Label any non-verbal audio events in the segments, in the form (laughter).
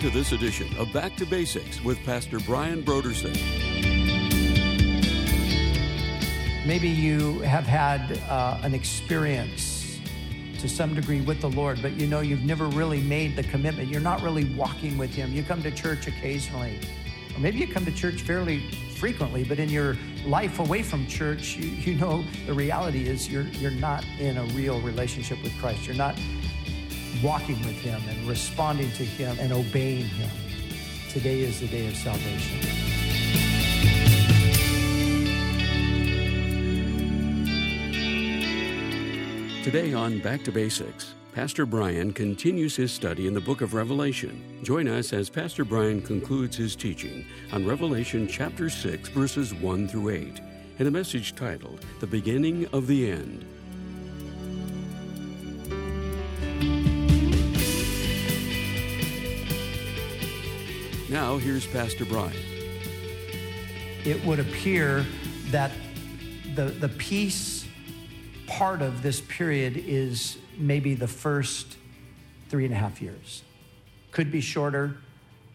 to this edition of Back to Basics with Pastor Brian Brodersen. Maybe you have had uh, an experience to some degree with the Lord, but you know you've never really made the commitment. You're not really walking with Him. You come to church occasionally, or maybe you come to church fairly frequently, but in your life away from church, you, you know the reality is you're, you're not in a real relationship with Christ. You're not walking with Him and responding to Him and obeying Him. Today is the day of salvation. Today on Back to Basics, Pastor Brian continues his study in the book of Revelation. Join us as Pastor Brian concludes his teaching on Revelation chapter 6, verses 1 through 8, in a message titled The Beginning of the End. Now, here's Pastor Brian. It would appear that the, the peace part of this period is maybe the first three and a half years. Could be shorter.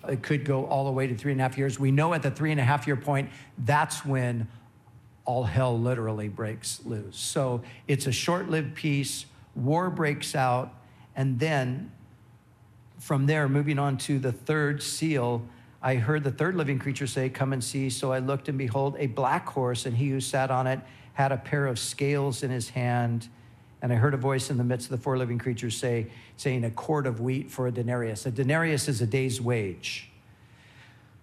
It could go all the way to three and a half years. We know at the three and a half year point, that's when all hell literally breaks loose. So it's a short lived peace, war breaks out, and then from there, moving on to the third seal, I heard the third living creature say, Come and see. So I looked, and behold, a black horse, and he who sat on it had a pair of scales in his hand. And I heard a voice in the midst of the four living creatures say, saying, A quart of wheat for a denarius. A denarius is a day's wage.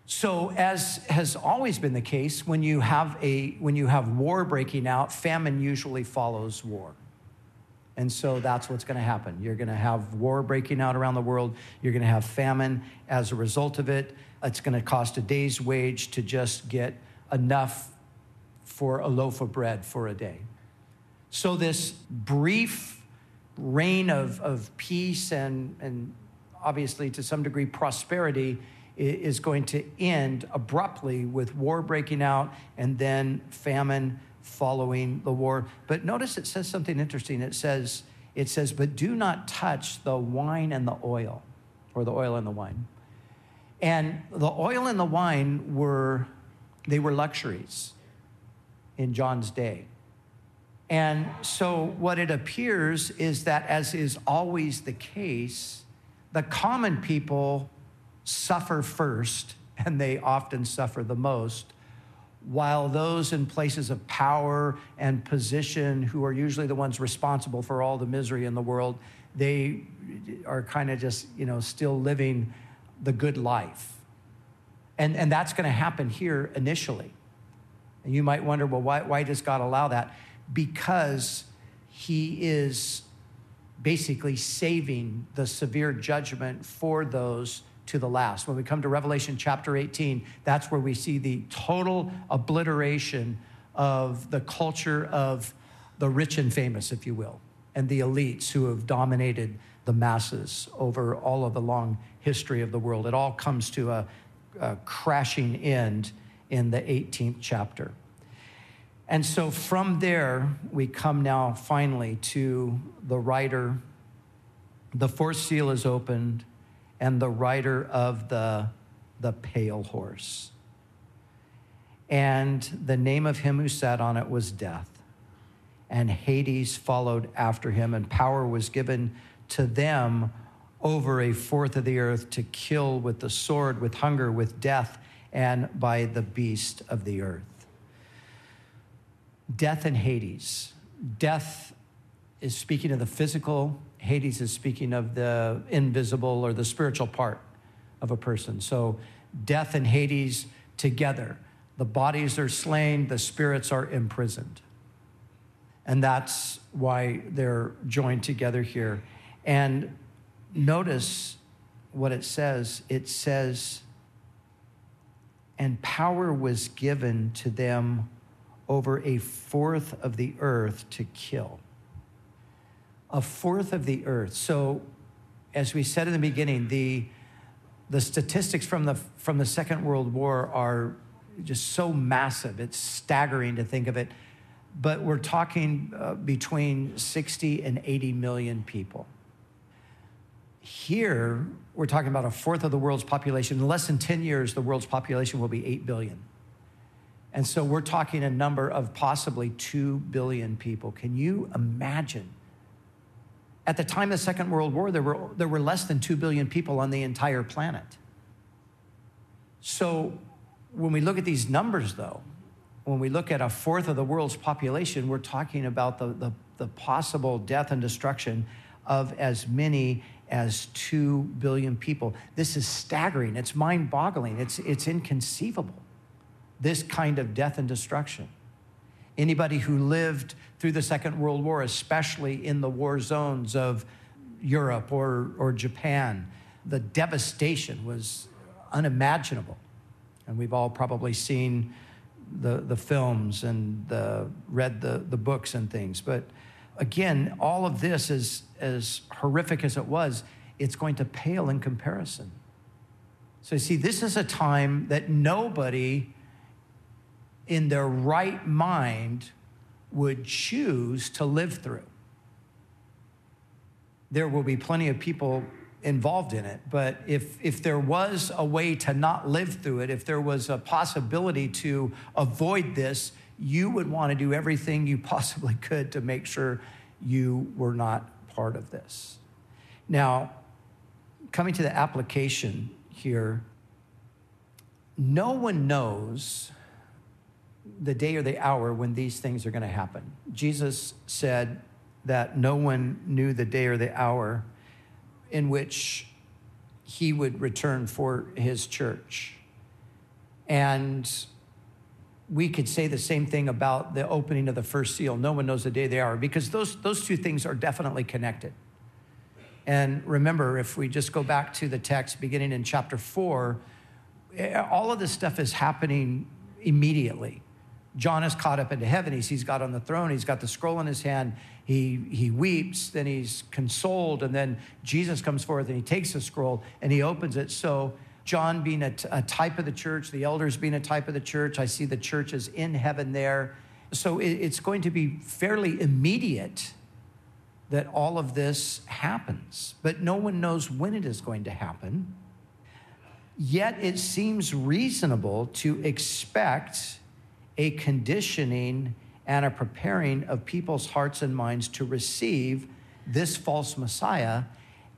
So, as has always been the case, when you have a when you have war breaking out, famine usually follows war. And so that's what's going to happen. You're going to have war breaking out around the world. You're going to have famine as a result of it. It's going to cost a day's wage to just get enough for a loaf of bread for a day. So, this brief reign of, of peace and, and obviously to some degree prosperity is going to end abruptly with war breaking out and then famine following the war. But notice it says something interesting. It says, it says, but do not touch the wine and the oil, or the oil and the wine. And the oil and the wine were, they were luxuries in John's day. And so what it appears is that, as is always the case, the common people suffer first, and they often suffer the most while those in places of power and position, who are usually the ones responsible for all the misery in the world, they are kind of just, you know, still living the good life. And, and that's going to happen here initially. And you might wonder, well, why, why does God allow that? Because He is basically saving the severe judgment for those to the last. When we come to Revelation chapter 18, that's where we see the total obliteration of the culture of the rich and famous, if you will, and the elites who have dominated the masses over all of the long history of the world. It all comes to a, a crashing end in the 18th chapter. And so from there, we come now finally to the writer. The fourth seal is opened and the rider of the, the pale horse. And the name of him who sat on it was Death. And Hades followed after him, and power was given to them over a fourth of the earth to kill with the sword, with hunger, with death, and by the beast of the earth. Death and Hades. Death is speaking of the physical Hades is speaking of the invisible or the spiritual part of a person. So death and Hades together. The bodies are slain, the spirits are imprisoned. And that's why they're joined together here. And notice what it says it says, and power was given to them over a fourth of the earth to kill a fourth of the earth. So, as we said in the beginning, the, the statistics from the, from the Second World War are just so massive. It's staggering to think of it. But we're talking uh, between 60 and 80 million people. Here, we're talking about a fourth of the world's population. In less than 10 years, the world's population will be 8 billion. And so we're talking a number of possibly 2 billion people. Can you imagine? At the time of the Second World War, there were, there were less than 2 billion people on the entire planet. So when we look at these numbers, though, when we look at a fourth of the world's population, we're talking about the, the, the possible death and destruction of as many as 2 billion people. This is staggering. It's mind boggling. It's, it's inconceivable, this kind of death and destruction. Anybody who lived through the Second World War, especially in the war zones of Europe or, or Japan, the devastation was unimaginable. And we've all probably seen the, the films and the, read the, the books and things. But again, all of this is as horrific as it was, it's going to pale in comparison. So you see, this is a time that nobody in their right mind would choose to live through. There will be plenty of people involved in it. But if, if there was a way to not live through it, if there was a possibility to avoid this, you would want to do everything you (laughs) possibly could to make sure you were not part of this. Now, coming to the application here, no one knows the day or the hour when these things are going to happen. Jesus said that no one knew the day or the hour in which he would return for his church. And we could say the same thing about the opening of the first seal. No one knows the day they are because those, those two things are definitely connected. And remember, if we just go back to the text beginning in chapter four, eh, all of this stuff is happening immediately. John is caught up into heaven. He sees God on the throne. He's got the scroll in his hand. He, he weeps, then he's consoled, and then Jesus comes forth and he takes the scroll and he opens it. So, John being a, type of the church, the elders being a type of the church, I see the church is in heaven there. So, it, it's going to be fairly immediate that all of this happens, but no one knows when it is going to happen. Yet, it seems reasonable to expect a conditioning and a preparing of people's hearts and minds to receive this false Messiah.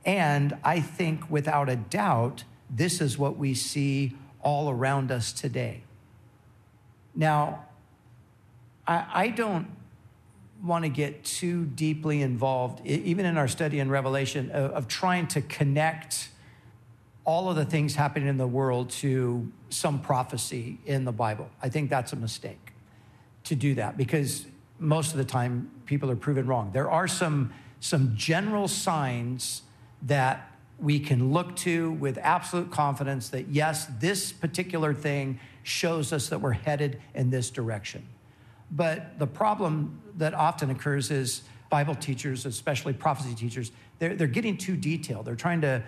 And I think without a doubt, this is what we see all around us today. Now, I, I don't want to get too deeply involved, even in our study in Revelation, of, of trying to connect all of the things happening in the world to some prophecy in the Bible. I think that's a mistake to do that because most of the time people are proven wrong. There are some, some general signs that we can look to with absolute confidence that yes, this particular thing shows us that we're headed in this direction. But the problem that often occurs is Bible teachers, especially prophecy teachers, they're, they're getting too detailed. They're trying to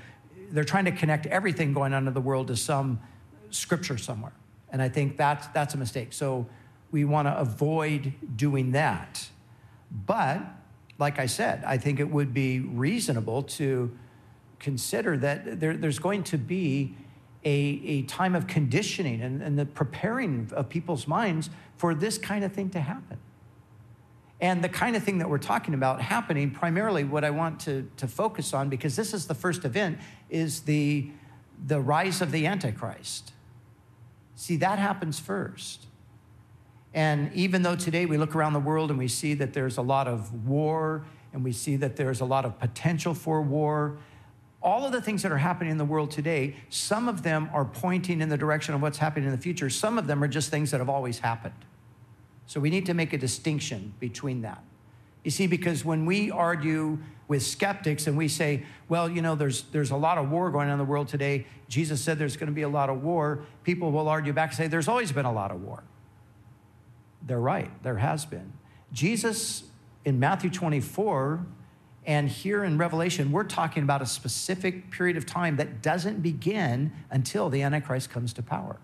they're trying to connect everything going on in the world to some scripture somewhere. And I think that's, that's a mistake. So we want to avoid doing that. But like I said, I think it would be reasonable to consider that there, there's going to be a, a time of conditioning and, and the preparing of people's minds for this kind of thing to happen. And the kind of thing that we're talking about happening, primarily what I want to, to focus on, because this is the first event, is the, the rise of the Antichrist. See, that happens first. And even though today we look around the world and we see that there's a lot of war and we see that there's a lot of potential for war, all of the things that are happening in the world today, some of them are pointing in the direction of what's happening in the future. Some of them are just things that have always happened. So we need to make a distinction between that. You see, because when we argue with skeptics and we say, well, you know, there's, there's a lot of war going on in the world today, Jesus said there's going to be a lot of war, people will argue back and say, there's always been a lot of war. They're right, there has been. Jesus in Matthew 24 and here in Revelation, we're talking about a specific period of time that doesn't begin until the Antichrist comes to power.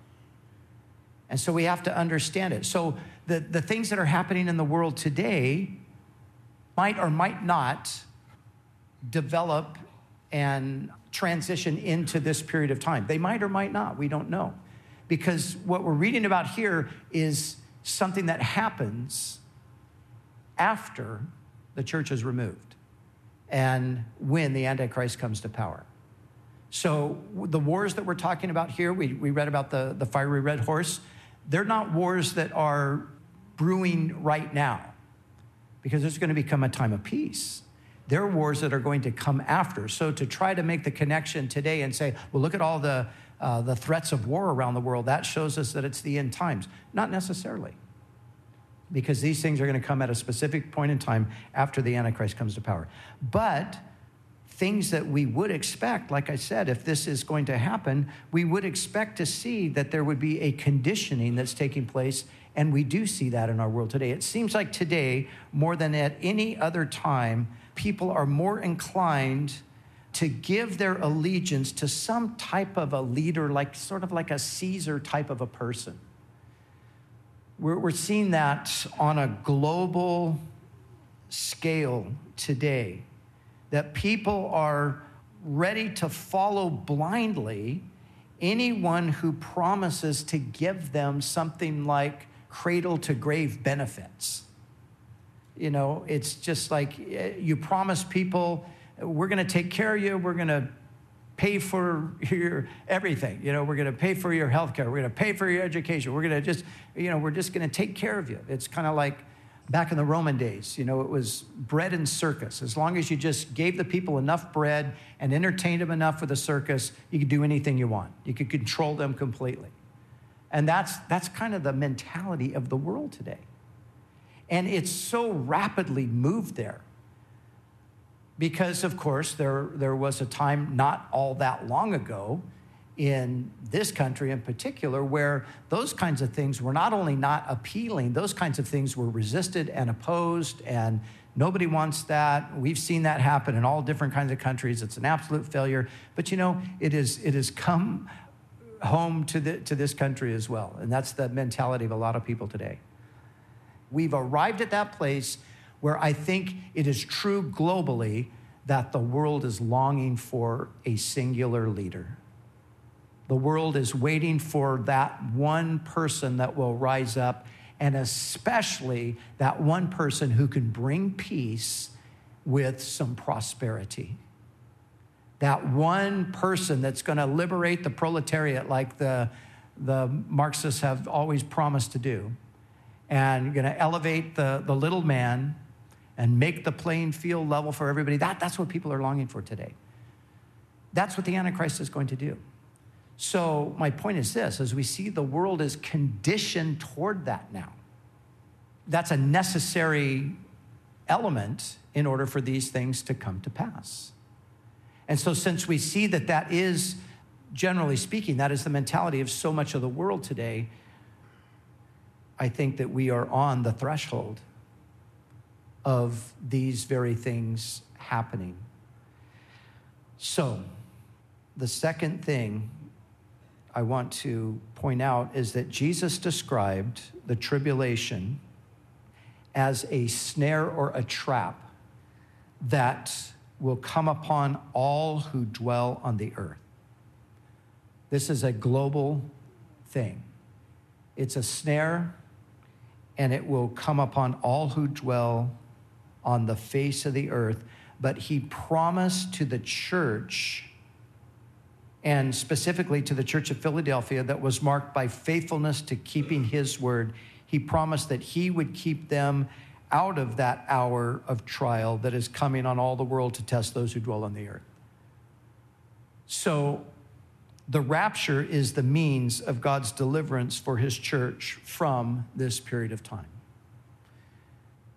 And so we have to understand it. So the, the things that are happening in the world today might or might not develop and transition into this period of time. They might or might not, we don't know. Because what we're reading about here is something that happens after the church is removed and when the Antichrist comes to power. So, the wars that we're talking about here, we, we read about the, the fiery red horse, they're not wars that are brewing right now because there's going to become a time of peace. They're wars that are going to come after. So, to try to make the connection today and say, well, look at all the, uh, the threats of war around the world, that shows us that it's the end times. Not necessarily because these things are going to come at a specific point in time after the Antichrist comes to power. But things that we would expect, like I said, if this is going to happen, we would expect to see that there would be a conditioning that's taking place. And we do see that in our world today. It seems like today, more than at any other time, people are more inclined to give their allegiance to some type of a leader, like sort of like a Caesar type of a person. We're, we're seeing that on a global scale today, that people are ready to follow blindly anyone who promises to give them something like cradle to grave benefits. You know, it's just like eh, you promise people, we're going to take care of you, we're going to pay for your everything. You know, we're going to pay for your health care. We're going to pay for your education. We're going to just, you know, we're just going to take care of you. It's kind of like back in the Roman days, you know, it was bread and circus. As long as you just gave the people enough bread and entertained them enough for the circus, you could do anything you want. You could control them completely. And that's, that's kind of the mentality of the world today. And it's so rapidly moved there because, of course, there, there was a time not all that long ago in this country in particular where those kinds of things were not only not appealing, those kinds of things were resisted and opposed, and nobody wants that. We've seen that happen in all different kinds of countries. It's an absolute failure. But you know, it, is, it has come home to, the, to this country as well. And that's the mentality of a lot of people today. We've arrived at that place where I think it is true globally that the world is longing for a singular leader. The world is waiting for that one person that will rise up, and especially that one person who can bring peace with some prosperity. That one person that's going to liberate the proletariat, like the, the Marxists have always promised to do, and going to elevate the, the little man and make the playing field level for everybody. That, that's what people are longing for today. That's what the Antichrist is going to do. So, my point is this as we see the world is conditioned toward that now, that's a necessary element in order for these things to come to pass. And so, since we see that that is, generally speaking, that is the mentality of so much of the world today, I think that we are on the threshold of these very things happening. So, the second thing I want to point out is that Jesus described the tribulation as a snare or a trap that will come upon all who dwell on the earth. This is a global thing. It's a snare, and it will come upon all who dwell on the face of the earth, but he promised to the church, and specifically to the church of Philadelphia, that was marked by faithfulness to keeping his word. He promised that he would keep them out of that hour of trial that is coming on all the world to test those who dwell on the earth. So, the rapture is the means of God's deliverance for his church from this period of time.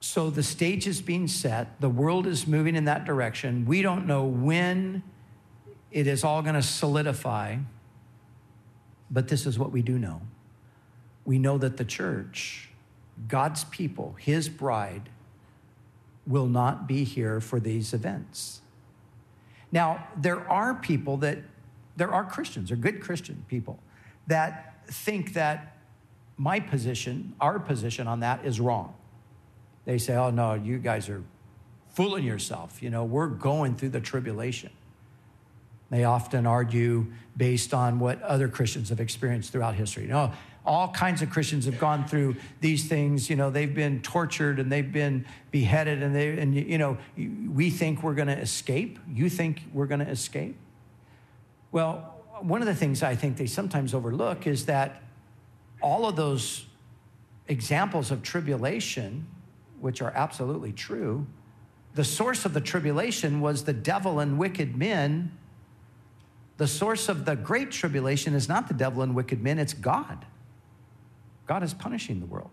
So the stage is being set, the world is moving in that direction. We don't know when it is all going to solidify, but this is what we do know. We know that the church, God's people, his bride, will not be here for these events. Now, there are people that, there are Christians, or good Christian people, that think that my position, our position on that is wrong they say, oh, no, you guys are fooling yourself. You know, we're going through the tribulation. They often argue based on what other Christians have experienced throughout history. You know, all kinds of Christians have gone through these things. You know, they've been tortured and they've been beheaded, and they and you know, we think we're going to escape. You think we're going to escape? Well, one of the things I think they sometimes overlook is that all of those examples of tribulation, which are absolutely true, the source of the tribulation was the devil and wicked men. The source of the great tribulation is not the devil and wicked men, it's God. God is punishing the world.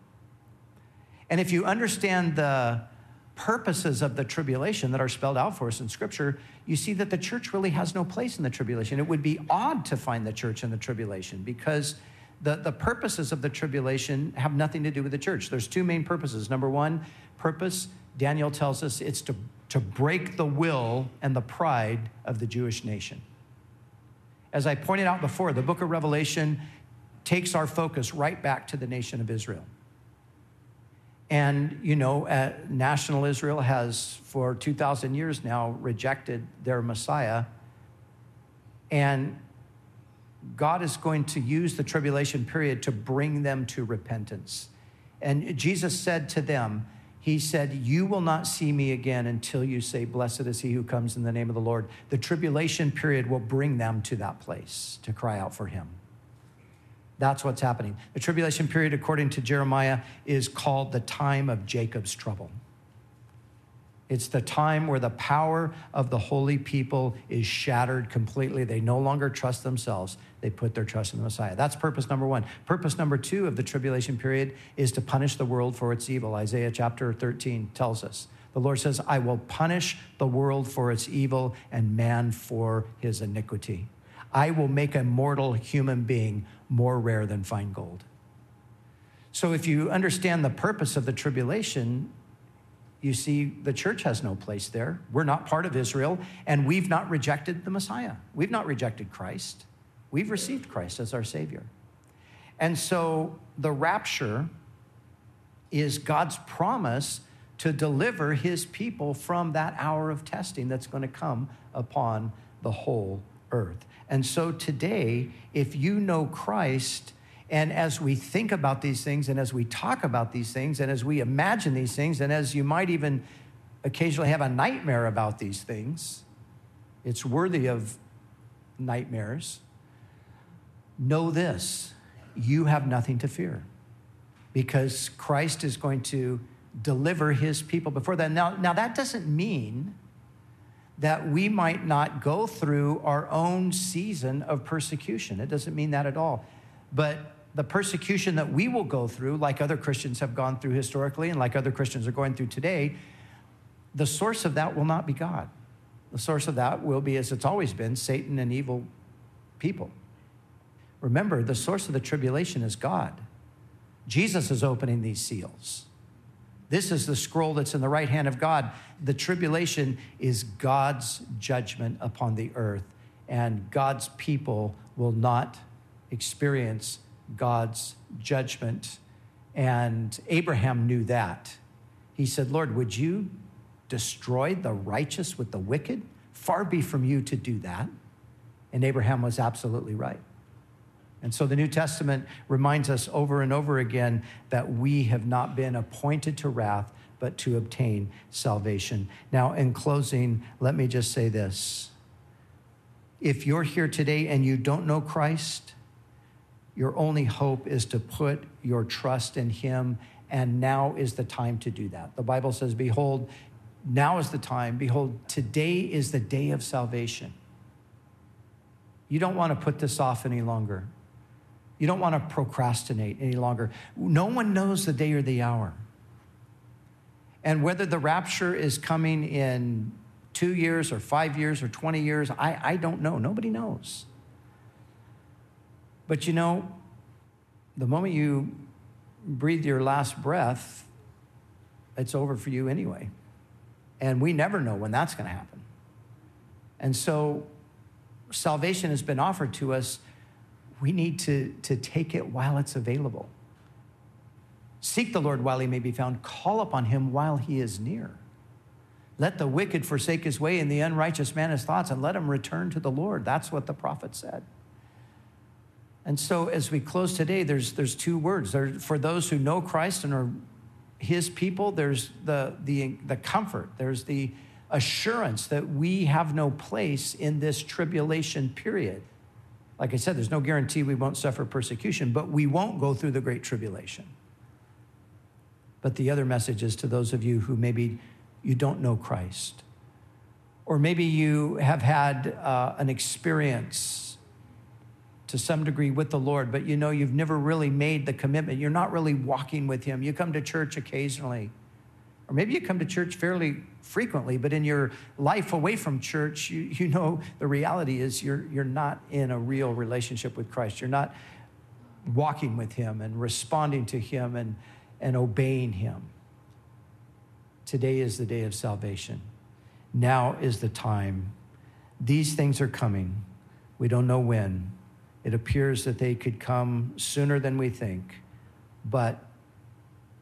And if you understand the purposes of the tribulation that are spelled out for us in Scripture, you see that the church really has no place in the tribulation. It would be odd to find the church in the tribulation because the, the purposes of the tribulation have nothing to do with the church. There's two main purposes. Number one, purpose, Daniel tells us it's to, to break the will and the pride of the Jewish nation. As I pointed out before, the book of Revelation takes our focus right back to the nation of Israel. And, you know, uh, national Israel has for 2,000 years now rejected their Messiah. And God is going to use the tribulation period to bring them to repentance. And Jesus said to them, He said, You will not see me again until you say, Blessed is he who comes in the name of the Lord. The tribulation period will bring them to that place to cry out for him. That's what's happening. The tribulation period, according to Jeremiah, is called the time of Jacob's trouble. It's the time where the power of the holy people is shattered completely. They no longer trust themselves. They put their trust in the Messiah. That's purpose number one. Purpose number two of the tribulation period is to punish the world for its evil. Isaiah chapter 13 tells us. The Lord says, I will punish the world for its evil and man for his iniquity. I will make a mortal human being more rare than fine gold. So, if you understand the purpose of the tribulation, you see the church has no place there. We're not part of Israel, and we've not rejected the Messiah. We've not rejected Christ. We've received Christ as our Savior. And so the rapture is God's promise to deliver his people from that hour of testing that's going to come upon the whole earth. And so today, if you know Christ, and as we think about these things, and as we talk about these things, and as we imagine these things, and as you might even occasionally have a nightmare about these things, it's worthy of nightmares. Know this you have nothing to fear because Christ is going to deliver his people before that. Now, now that doesn't mean that we might not go through our own season of persecution. It doesn't mean that at all. But the persecution that we will go through, like other Christians have gone through historically and like other Christians are going through today, the source of that will not be God. The source of that will be, as it's always been, Satan and evil people. Remember, the source of the tribulation is God. Jesus is opening these seals. This is the scroll that's in the right hand of God. The tribulation is God's judgment upon the earth, and God's people will not experience God's judgment. And Abraham knew that. He said, Lord, would you destroy the righteous with the wicked? Far be from you to do that. And Abraham was absolutely right. And so the New Testament reminds us over and over again that we have not been appointed to wrath, but to obtain salvation. Now, in closing, let me just say this. If you're here today and you don't know Christ, your only hope is to put your trust in Him, and now is the time to do that. The Bible says, Behold, now is the time. Behold, today is the day of salvation. You don't want to put this off any longer. You don't want to procrastinate any longer. No one knows the day or the hour. And whether the rapture is coming in two years or five years or 20 years, I, I don't know. Nobody knows. But you know, the moment you breathe your last breath, it's over for you anyway. And we never know when that's going to happen. And so salvation has been offered to us we need to, to take it while it's available. Seek the Lord while he may be found, call upon him while he is near. Let the wicked forsake his way and the unrighteous man his thoughts, and let him return to the Lord. That's what the prophet said. And so, as we close today, there's, there's two words. There, for those who know Christ and are his people, there's the, the, the comfort, there's the assurance that we have no place in this tribulation period. Like I said, there's no guarantee we won't suffer persecution, but we won't go through the great tribulation. But the other message is to those of you who maybe you don't know Christ, or maybe you have had uh, an experience to some degree with the Lord, but you know you've never really made the commitment. You're not really walking with Him. You come to church occasionally, or maybe you come to church fairly frequently, but in your life away from church, you, you know the reality is you're, you're not in a real relationship with Christ. You're not walking with Him and responding to Him and and obeying Him. Today is the day of salvation. Now is the time. These things are coming. We don't know when. It appears that they could come sooner than we think. But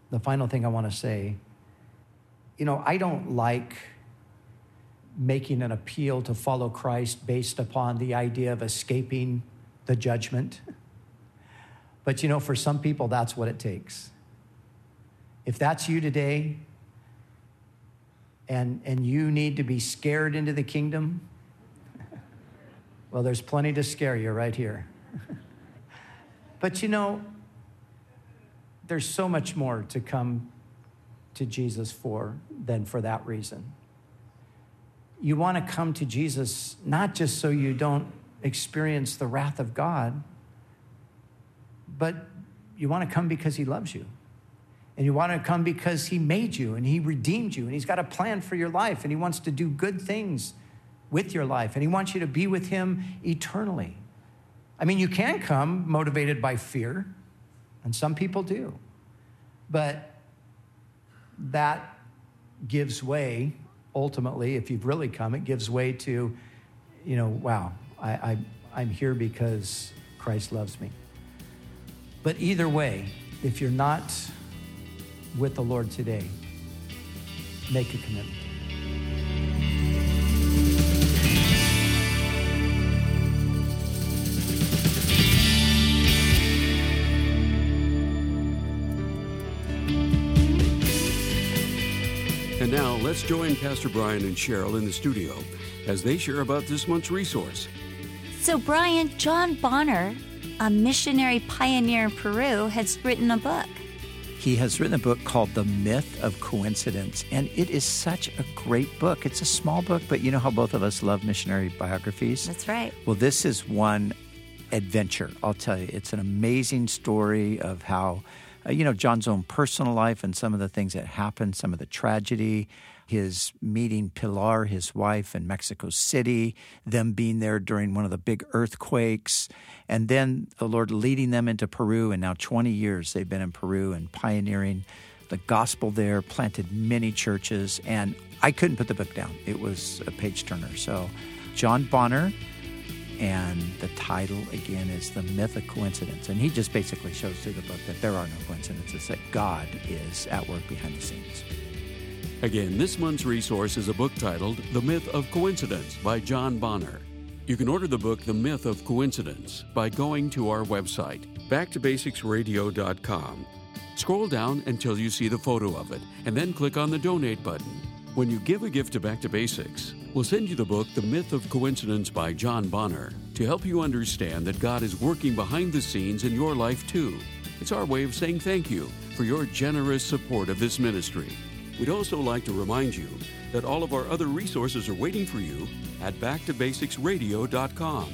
the final thing I want to say you know, I don't like making an appeal to follow Christ based upon the idea of escaping the judgment. But you know, for some people, that's what it takes. If that's you today, and, and you need to be scared into the kingdom, well, there's plenty to scare you right here. (laughs) but you know, there's so much more to come to Jesus for than for that reason. You want to come to Jesus not just so you don't experience the wrath of God, but you want to come because He loves you. And you want to come because He made you and He redeemed you and He's got a plan for your life and He wants to do good things with your life and He wants you to be with Him eternally. I mean, you can come motivated by fear, and some people do, but that gives way ultimately, if you've really come, it gives way to, you know, wow, I, I, I'm here because Christ loves me. But either way, if you're not with the Lord today, make a commitment. And now let's join Pastor Brian and Cheryl in the studio as they share about this month's resource. So, Brian, John Bonner, a missionary pioneer in Peru, has written a book. He has written a book called The Myth of Coincidence, and it is such a great book. It's a small book, but you know how both of us love missionary biographies? That's right. Well, this is one adventure, I'll tell you. It's an amazing story of how, uh, you know, John's own personal life and some of the things that happened, some of the tragedy, his meeting Pilar, his wife, in Mexico City, them being there during one of the big earthquakes, and then the Lord leading them into Peru. And now 20 years they've been in Peru and pioneering the gospel there, planted many churches, and I couldn't put the book down. It was a page turner. So, John Bonner, and the title again is The Myth of Coincidence. And he just basically shows through the book that there are no coincidences, that God is at work behind the scenes. Again, this month's resource is a book titled The Myth of Coincidence by John Bonner. You can order the book The Myth of Coincidence by going to our website, backtobasicsradio.com. Scroll down until you see the photo of it, and then click on the donate button. When you give a gift to Back to Basics, we'll send you the book The Myth of Coincidence by John Bonner to help you understand that God is working behind the scenes in your life too. It's our way of saying thank you for your generous support of this ministry. We'd also like to remind you that all of our other resources are waiting for you at backtobasicsradio.com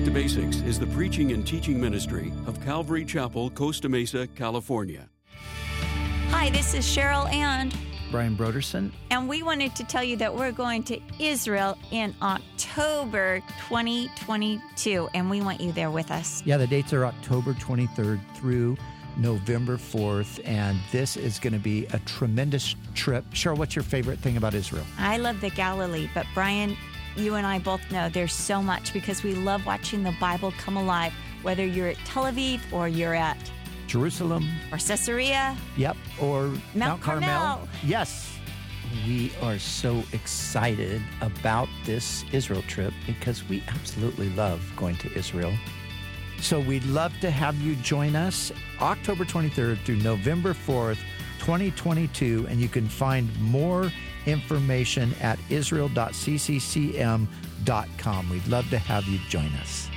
Back to Basics is the preaching and teaching ministry of Calvary Chapel, Costa Mesa, California. Hi, this is Cheryl and Brian Brodersen. And we wanted to tell you that we're going to Israel in October 2022, and we want you there with us. Yeah, the dates are October 23rd through November 4th, and this is going to be a tremendous trip. Cheryl, what's your favorite thing about Israel? I love the Galilee, but Brian, you and I both know there's so much because we love watching the Bible come alive, whether you're at Tel Aviv or you're at Jerusalem. Or Caesarea. Yep. Or Mount, Mount Carmel. Carmel. Yes. We are so excited about this Israel trip because we absolutely love going to Israel. So we'd love to have you join us October 23rd through November 4th, 2022. And you can find more information at israel.cccm.com. We'd love to have you join us.